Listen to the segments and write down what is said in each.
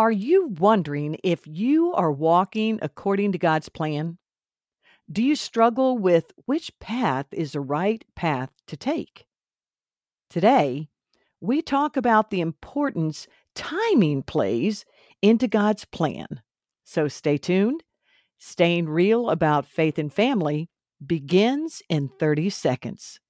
Are you wondering if you are walking according to God's plan? Do you struggle with which path is the right path to take? Today, we talk about the importance timing plays into God's plan. So stay tuned. Staying real about faith and family begins in 30 seconds.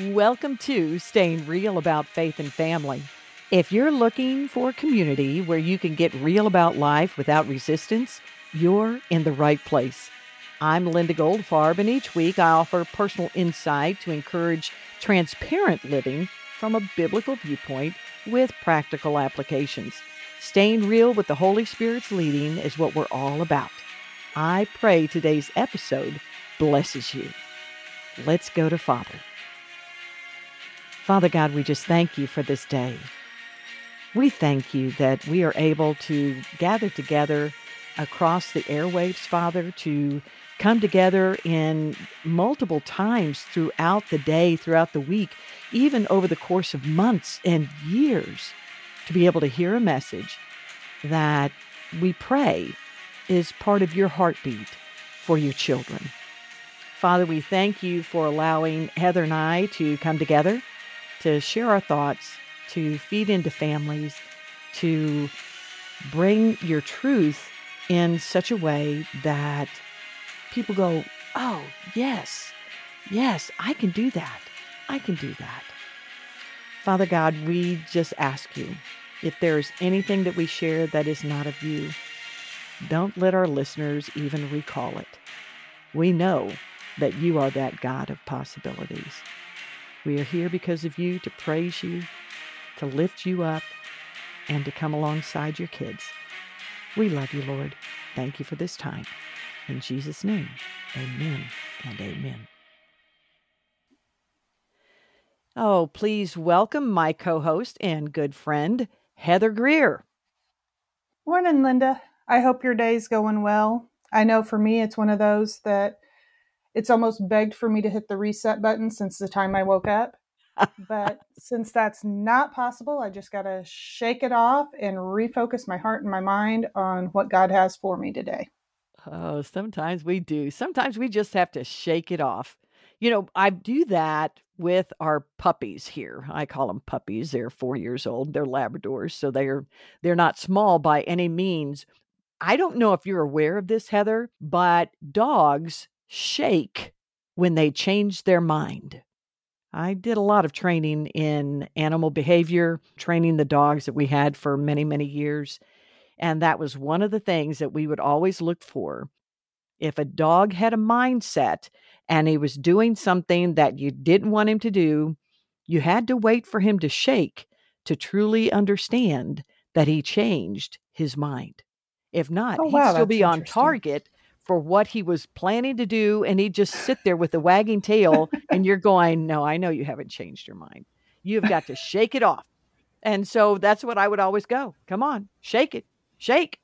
Welcome to Staying Real About Faith and Family. If you're looking for a community where you can get real about life without resistance, you're in the right place. I'm Linda Goldfarb, and each week I offer personal insight to encourage transparent living from a biblical viewpoint with practical applications. Staying real with the Holy Spirit's leading is what we're all about. I pray today's episode blesses you. Let's go to Father. Father God, we just thank you for this day. We thank you that we are able to gather together across the airwaves, Father, to come together in multiple times throughout the day, throughout the week, even over the course of months and years, to be able to hear a message that we pray is part of your heartbeat for your children. Father, we thank you for allowing Heather and I to come together to share our thoughts, to feed into families, to bring your truth in such a way that people go, oh, yes, yes, I can do that. I can do that. Father God, we just ask you if there's anything that we share that is not of you, don't let our listeners even recall it. We know that you are that God of possibilities. We are here because of you to praise you, to lift you up, and to come alongside your kids. We love you, Lord. Thank you for this time. In Jesus' name, amen and amen. Oh, please welcome my co host and good friend, Heather Greer. Morning, Linda. I hope your day's going well. I know for me, it's one of those that it's almost begged for me to hit the reset button since the time I woke up. but since that's not possible, I just got to shake it off and refocus my heart and my mind on what God has for me today. Oh, sometimes we do. Sometimes we just have to shake it off. You know, I do that with our puppies here. I call them puppies. They're 4 years old. They're labradors, so they're they're not small by any means. I don't know if you're aware of this, Heather, but dogs shake when they change their mind. I did a lot of training in animal behavior, training the dogs that we had for many, many years. And that was one of the things that we would always look for. If a dog had a mindset and he was doing something that you didn't want him to do, you had to wait for him to shake to truly understand that he changed his mind. If not, Oh, he'd still be on target for what he was planning to do and he'd just sit there with a wagging tail and you're going no i know you haven't changed your mind. You've got to shake it off. And so that's what i would always go come on shake it shake.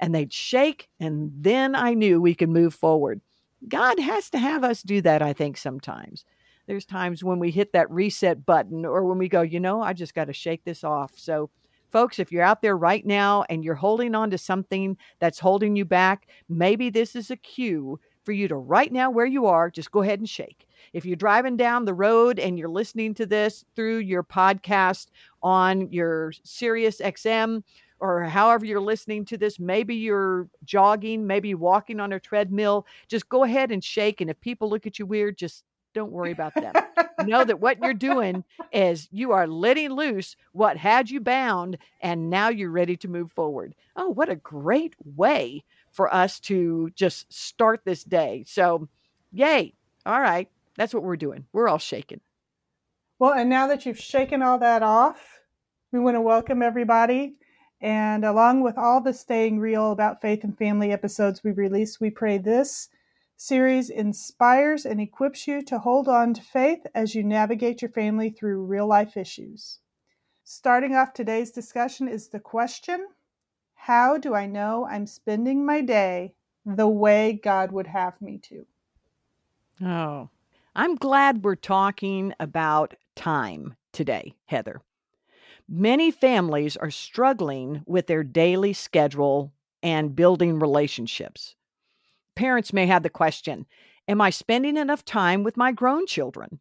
And they'd shake and then i knew we could move forward. God has to have us do that i think sometimes. There's times when we hit that reset button or when we go you know i just got to shake this off. So folks, if you're out there right now and you're holding on to something that's holding you back, maybe this is a cue for you to right now where you are, just go ahead and shake. If you're driving down the road and you're listening to this through your podcast on your Sirius XM or however you're listening to this, maybe you're jogging, maybe walking on a treadmill, just go ahead and shake. And if people look at you weird, just don't worry about them. know that what you're doing is you are letting loose what had you bound, and now you're ready to move forward. Oh, what a great way for us to just start this day. So, yay. All right. That's what we're doing. We're all shaking. Well, and now that you've shaken all that off, we want to welcome everybody. And along with all the Staying Real about faith and family episodes we release, we pray this series inspires and equips you to hold on to faith as you navigate your family through real life issues. Starting off today's discussion is the question How do I know I'm spending my day the way God would have me to? Oh, I'm glad we're talking about time today, Heather. Many families are struggling with their daily schedule and building relationships. Parents may have the question Am I spending enough time with my grown children?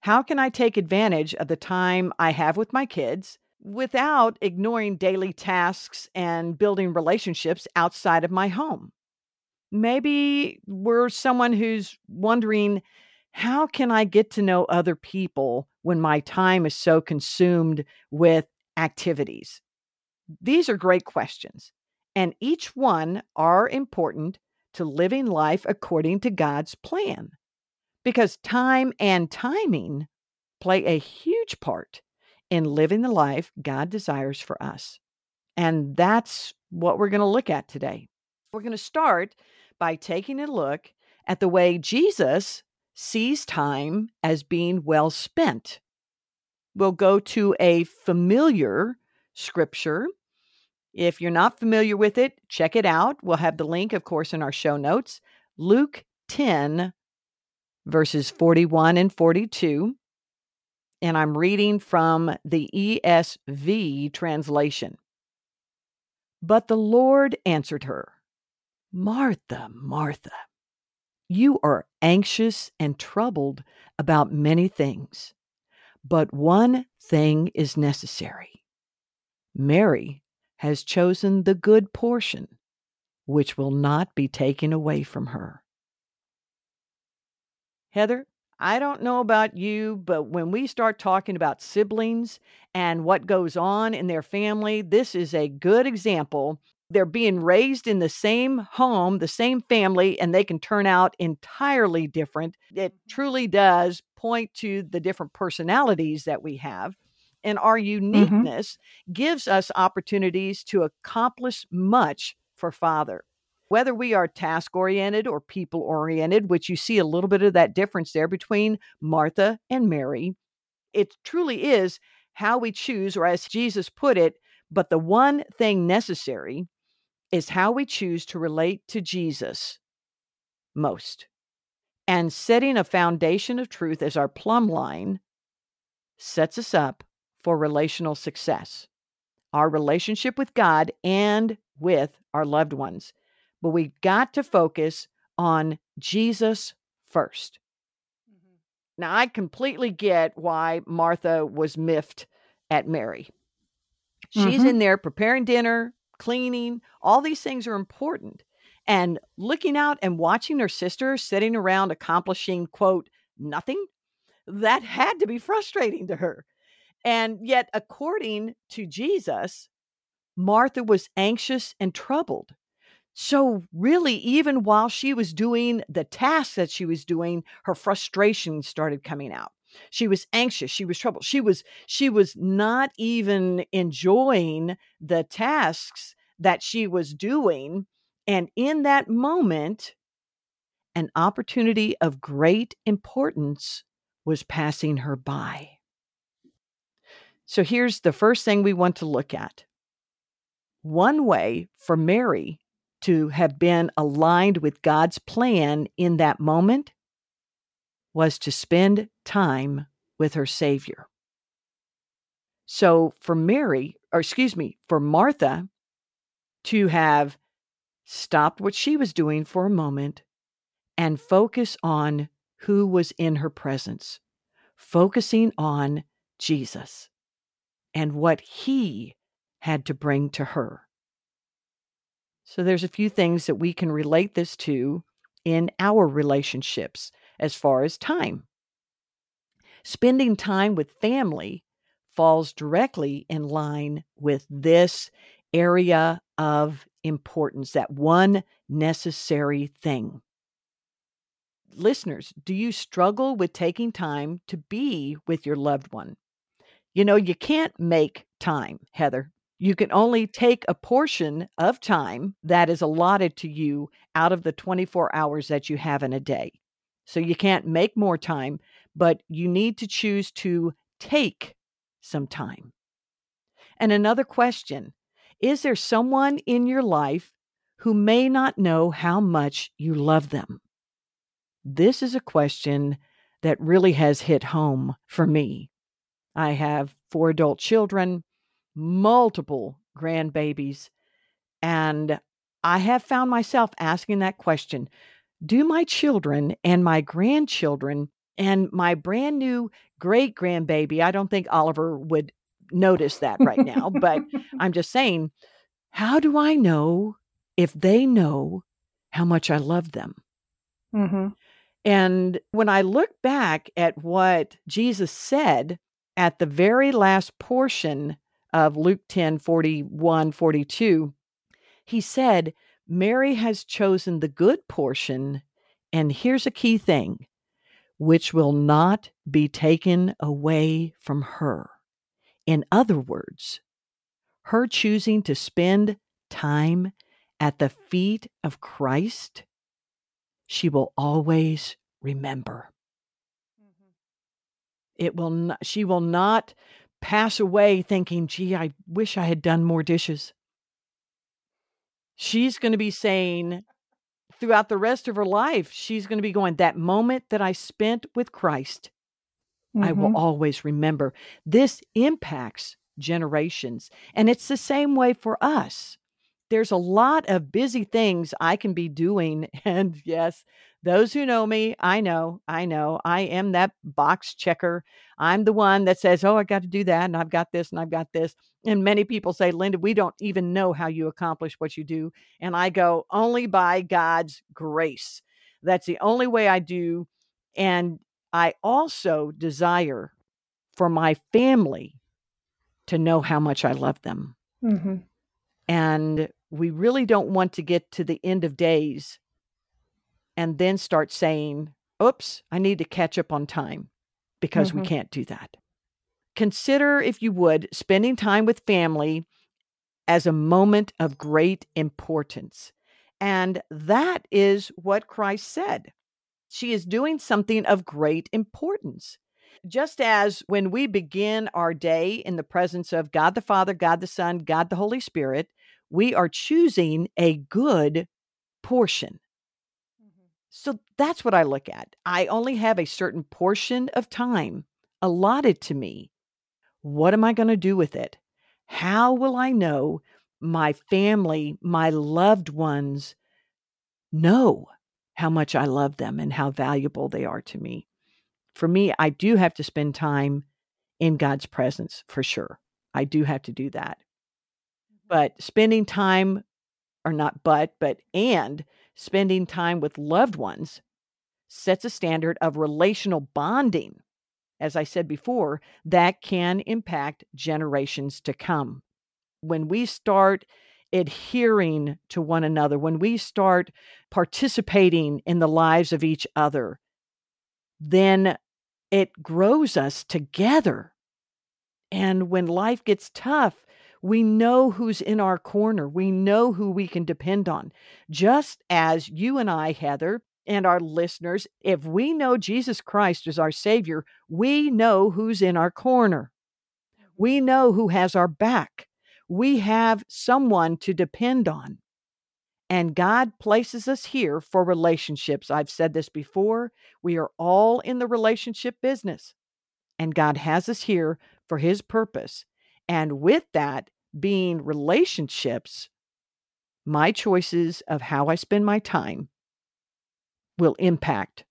How can I take advantage of the time I have with my kids without ignoring daily tasks and building relationships outside of my home? Maybe we're someone who's wondering how can I get to know other people when my time is so consumed with activities? These are great questions, and each one are important to living life according to God's plan because time and timing play a huge part in living the life God desires for us. And that's what we're going to look at today. We're going to start by taking a look at the way Jesus sees time as being well spent. We'll go to a familiar scripture. If you're not familiar with it, check it out. We'll have the link, of course, in our show notes. Luke 10, verses 41 and 42. And I'm reading from the ESV translation. But the Lord answered her, Martha, Martha. You are anxious and troubled about many things, but one thing is necessary. Mary has chosen the good portion, which will not be taken away from her. Heather, I don't know about you, but when we start talking about siblings and what goes on in their family, this is a good example they're being raised in the same home, the same family, and they can turn out entirely different. It mm-hmm. truly does point to the different personalities that we have. And our mm-hmm. uniqueness mm-hmm. gives us opportunities to accomplish much for Father. Whether we are task oriented or people oriented, which you see a little bit of that difference there between Martha and Mary, it truly is how we choose, or as Jesus put it, but the one thing necessary is how we choose to relate to Jesus most. And setting a foundation of truth as our plumb line sets us up for relational success, our relationship with God and with our loved ones. But we've got to focus on Jesus 1st mm-hmm. Now, I completely get why Martha was miffed at Mary. She's mm-hmm. in there preparing dinner, cleaning, all these things are important. And looking out and watching her sister sitting around accomplishing, quote, nothing, that had to be frustrating to her. And yet, according to Jesus, Martha was anxious and troubled. So, really, even while she was doing the task that she was doing, her frustration started coming out. She was anxious, she was troubled. She was she was not even enjoying the tasks that she was doing and in that moment an opportunity of great importance was passing her by. So here's the first thing we want to look at. One way for Mary to have been aligned with God's plan in that moment was to spend time with her Savior. So for Mary, or excuse me, for Martha to have stopped what she was doing for a moment and focus on who was in her presence, focusing on Jesus and what he had to bring to her. So there's a few things that we can relate this to in our relationships as far as time. Spending time with family falls directly in line with this area of importance, that one necessary thing. listeners, do you struggle with taking time to be with your loved one? You know, you can't make time, Heather. You can only take a portion of time that is allotted to you out of the 24 hours that you have in a day. So you can't make more time, but you need to choose to take some time. And another question Is there someone in your life who may not know how much you love them? This is a question that really has hit home for me. I have four adult children, multiple grandbabies, and I have found myself asking that question Do my children and my grandchildren and my brand new great grandbaby, I don't think Oliver would notice that right now, but I'm just saying, how do I know if they know how much I love them? Mm-hmm. And when I look back at what Jesus said at the very last portion of Luke 10 41, 42, he said, Mary has chosen the good portion. And here's a key thing which will not be taken away from her. In other words, her choosing to spend time at the feet of Christ she will always remember. It will not, she will not pass away thinking, gee, I wish I had done more dishes. She's going to be saying throughout the rest of her life, she's going to be going, that moment that I spent with Christ, mm-hmm. I will mm-hmm. always remember. This impacts generations. And it's the same way for us there's a lot of busy things I can be doing. And yes, those who know me, I know, I know, I am that box checker. I'm the one that says, Oh, I got to do that. And I've got this and I've got this. And many people say, Linda, we don't even know how you accomplish what you do. And I go, Only by God's grace. That's the only way I do. And I also desire for my family to know how much I love them. Mm-hmm. And we really don't want to get to the end of days and then start saying, oops, I need to catch up on time because mm-hmm. we can't do that. Consider, if you would, spending time with family as a moment of great importance. And that is what Christ said. She is doing something of great importance. Just as when we begin our day in the presence of God the Father, God the Son, God the Holy Spirit, we are choosing a good portion. Mm-hmm. So that's what I look at. I only have a certain portion of time allotted to me. What am I going to do with it? How will I know my family, my loved ones know how much I love them and how valuable they are to me? For me, I do have to spend time in God's presence for sure. I do have to do that but spending time or not but but and spending time with loved ones sets a standard of relational bonding. As i said before that can impact generations to come. When we start adhering to one another when we start participating in the lives of each other then it grows us together. And when life gets tough we know who's in our corner. We know who we can depend on. Just as you and I, Heather, and our listeners, if we know Jesus Christ is our Savior, we know who's in our corner. We know who has our back. We have someone to depend on. And God places us here for relationships. I've said this before. We are all in the relationship business. And God has us here for His purpose. And with that being relationships, my choices of how I spend my time will impact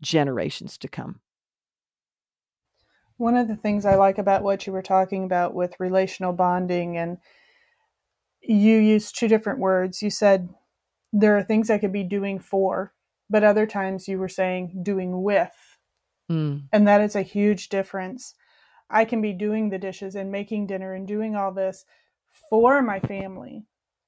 generations to come. One of the things I like about what you were talking about with relational bonding, and you used two different words. You said there are things I could be doing for, but other times you were saying doing with. Mm. And that is a huge difference. I can be doing the dishes and making dinner and doing all this for my family.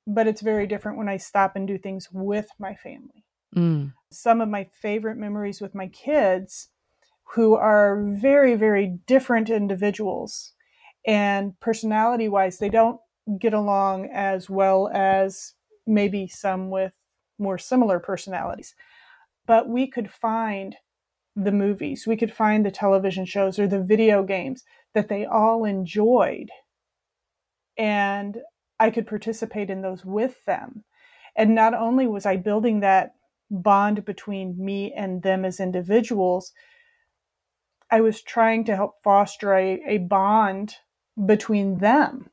But it's very different when I stop and do things with my family. Mm. Some of my favorite memories with my kids who are very, very different individuals. And personality wise, they don't get along as well as maybe some with more similar personalities. But we could find the movies, we could find the television shows or the video games that they all enjoyed. And I could participate in those with them. And not only was I building that bond between me and them as individuals, I was trying to help foster a, a bond between them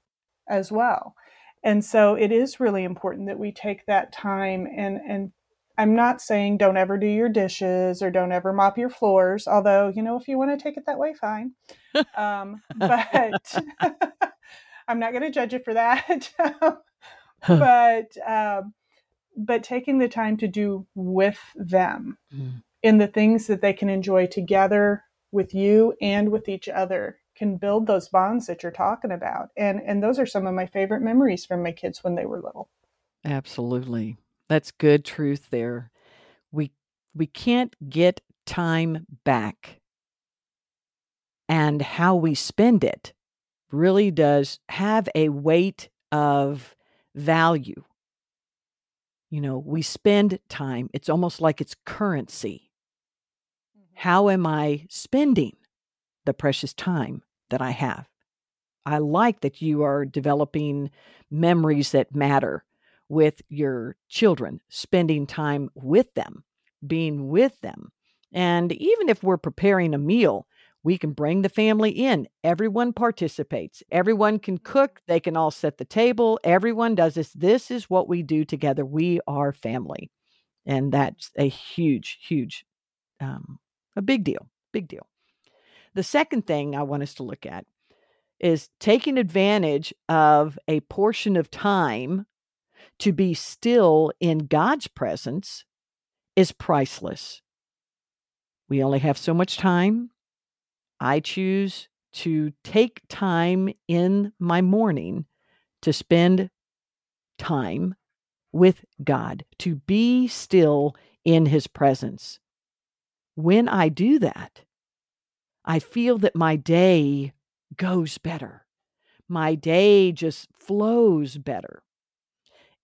as well. And so it is really important that we take that time and, and I'm not saying don't ever do your dishes or don't ever mop your floors, although, you know, if you want to take it that way, fine. Um, but I'm not going to judge you for that. but, um, but taking the time to do with them mm. in the things that they can enjoy together with you and with each other can build those bonds that you're talking about. And and those are some of my favorite memories from my kids when they were little. Absolutely. That's good truth there. We we can't get time back. And how we spend it really does have a weight of value. You know, we spend time, it's almost like it's currency. Mm-hmm. How am I spending the precious time that I have? I like that you are developing memories that matter with your children, spending time with them, being with them. And even if we're preparing a meal, we can bring the family in. Everyone participates. Everyone can cook. They can all set the table. Everyone does this. This is what we do together. We are family. And that's a huge, huge, um, a big deal. Big deal. The second thing I want us to look at is taking advantage of a portion of time to be still in God's presence is priceless. We only have so much time. I choose to take time in my morning to spend time with God, to be still in His presence. When I do that, I feel that my day goes better. My day just flows better.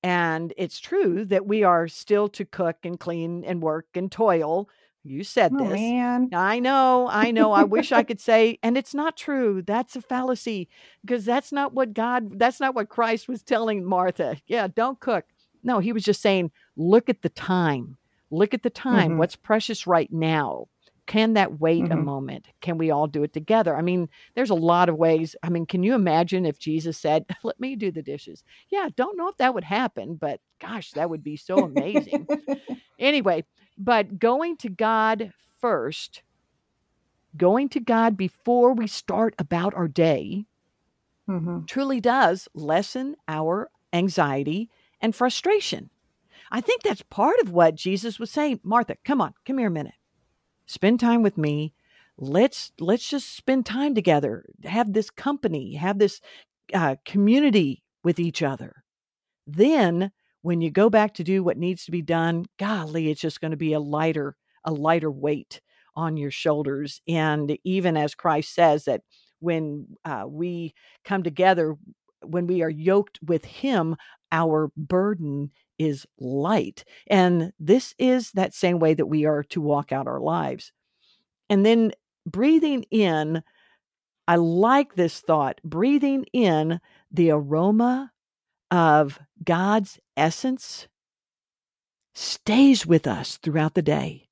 And it's true that we are still to cook and clean and work and toil. You said oh, this. Man. I know, I know. I wish I could say, and it's not true. That's a fallacy because that's not what God, that's not what Christ was telling Martha. Yeah, don't cook. No, he was just saying, look at the time. Look at the time. Mm-hmm. What's precious right now? Can that wait mm-hmm. a moment? Can we all do it together? I mean, there's a lot of ways. I mean, can you imagine if Jesus said, Let me do the dishes? Yeah, don't know if that would happen, but gosh, that would be so amazing. anyway, but going to God first, going to God before we start about our day, mm-hmm. truly does lessen our anxiety and frustration. I think that's part of what Jesus was saying. Martha, come on, come here a minute spend time with me. Let's let's just spend time together. Have this company have this uh, community with each other. Then when you go back to do what needs to be done golly it's just going to be a lighter a lighter weight on your shoulders. And even as christ says that when uh, we come together when we are yoked with him our burden is light. And this is that same way that we are to walk out our lives. And then breathing in, I like this thought breathing in the aroma of God's essence stays with us throughout the day.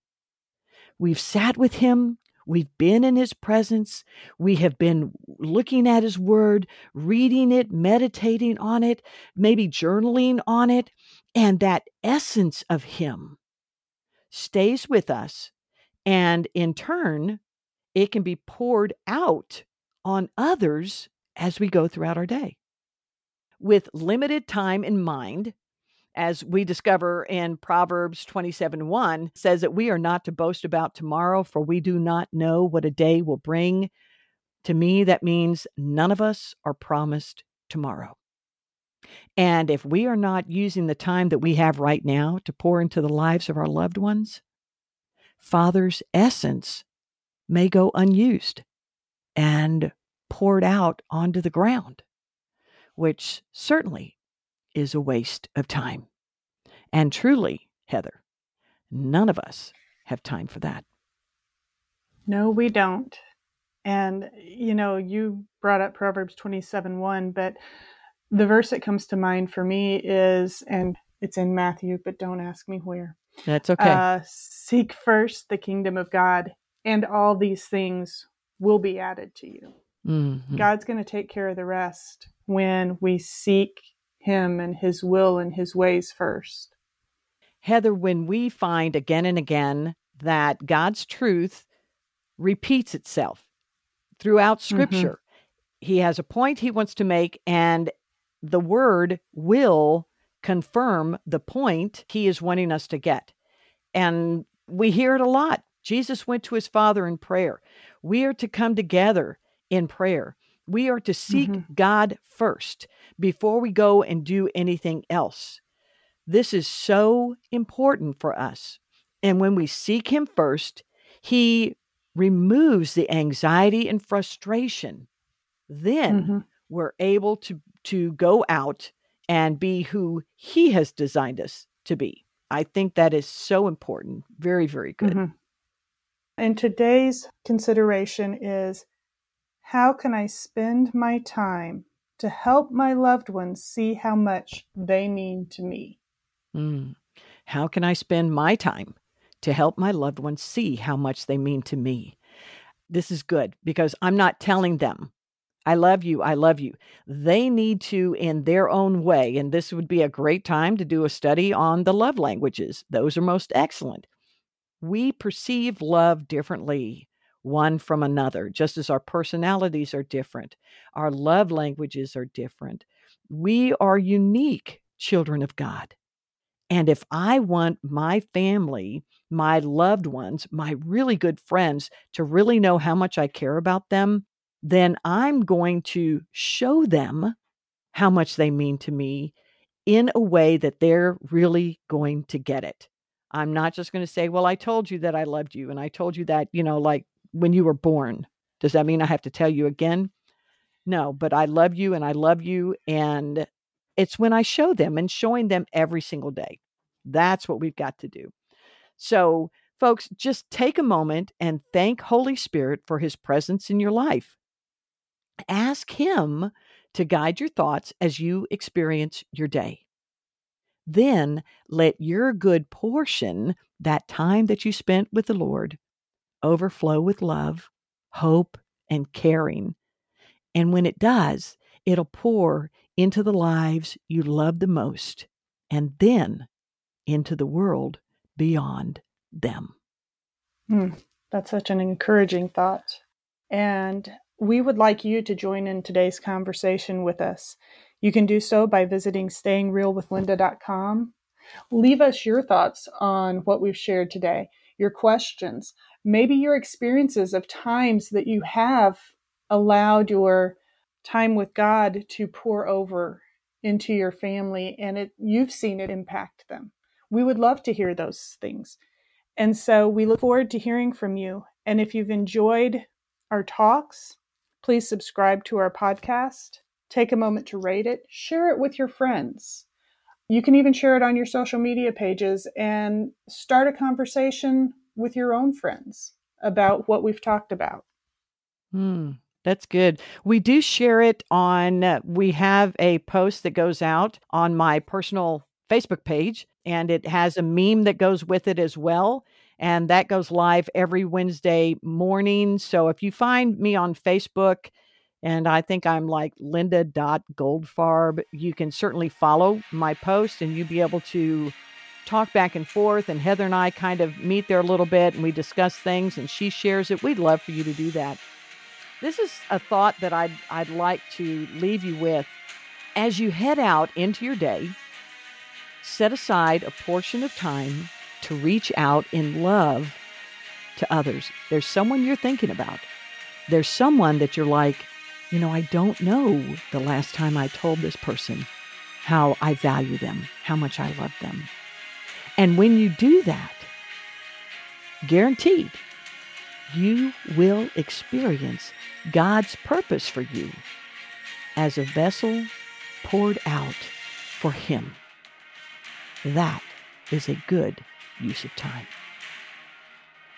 We've sat with Him, We've been in his presence. We have been looking at his word, reading it, meditating on it, maybe journaling on it. And that essence of him stays with us. And in turn, it can be poured out on others as we go throughout our day. With limited time in mind, as we discover in Proverbs 27 1, says that we are not to boast about tomorrow, for we do not know what a day will bring. To me, that means none of us are promised tomorrow. And if we are not using the time that we have right now to pour into the lives of our loved ones, Father's essence may go unused and poured out onto the ground, which certainly is a waste of time. And truly, Heather, none of us have time for that. No, we don't. And, you know, you brought up Proverbs 27 1, but the verse that comes to mind for me is, and it's in Matthew, but don't ask me where. That's okay. Uh, Seek first the kingdom of God, and all these things will be added to you. Mm-hmm. God's going to take care of the rest when we seek Him and His will and His ways first. Heather, when we find again and again that God's truth repeats itself throughout mm-hmm. Scripture, mm-hmm. He has a point He wants to make, and the word will confirm the point He is wanting us to get. And we hear it a lot. Jesus went to his Father in prayer. We are to come together in prayer. We are to seek mm-hmm. God first before we go and do anything else. This is so important for us. And when we seek Him first, He removes the anxiety and frustration. Then mm-hmm. We're able to, to go out and be who He has designed us to be. I think that is so important. Very, very good. Mm-hmm. And today's consideration is how can I spend my time to help my loved ones see how much they mean to me? Mm. How can I spend my time to help my loved ones see how much they mean to me? This is good because I'm not telling them I love you. I love you. They need to, in their own way, and this would be a great time to do a study on the love languages. Those are most excellent. We perceive love differently one from another, just as our personalities are different. Our love languages are different. We are unique children of God. And if I want my family, my loved ones, my really good friends to really know how much I care about them, then I'm going to show them how much they mean to me in a way that they're really going to get it. I'm not just going to say, Well, I told you that I loved you, and I told you that, you know, like when you were born. Does that mean I have to tell you again? No, but I love you and I love you. And it's when I show them and showing them every single day. That's what we've got to do. So, folks, just take a moment and thank Holy Spirit for his presence in your life. Ask Him to guide your thoughts as you experience your day. Then let your good portion, that time that you spent with the Lord, overflow with love, hope, and caring. And when it does, it'll pour into the lives you love the most, and then into the world beyond them. Mm, that's such an encouraging thought. And we would like you to join in today's conversation with us. You can do so by visiting stayingrealwithlinda.com. Leave us your thoughts on what we've shared today, your questions, maybe your experiences of times that you have allowed your time with God to pour over into your family and it you've seen it impact them. We would love to hear those things. And so we look forward to hearing from you. And if you've enjoyed our talks, Please subscribe to our podcast. Take a moment to rate it. Share it with your friends. You can even share it on your social media pages and start a conversation with your own friends about what we've talked about. Hmm, that's good. We do share it on, uh, we have a post that goes out on my personal Facebook page, and it has a meme that goes with it as well and that goes live every Wednesday morning. So if you find me on Facebook, and I think I'm like linda.goldfarb, you can certainly follow my post and you'll be able to talk back and forth. And Heather and I kind of meet there a little bit and we discuss things and she shares it. We'd love for you to do that. This is a thought that I'd, I'd like to leave you with. As you head out into your day, set aside a portion of time to reach out in love to others. There's someone you're thinking about. There's someone that you're like, you know, I don't know the last time I told this person how I value them, how much I love them. And when you do that, guaranteed, you will experience God's purpose for you as a vessel poured out for Him. That is a good use of time.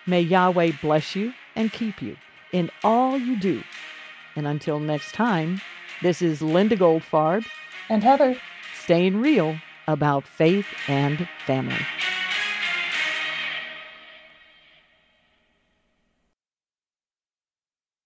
May Yahweh bless you and keep you in all you do. And until next time, this is Linda Goldfarb and Heather staying real about faith and family.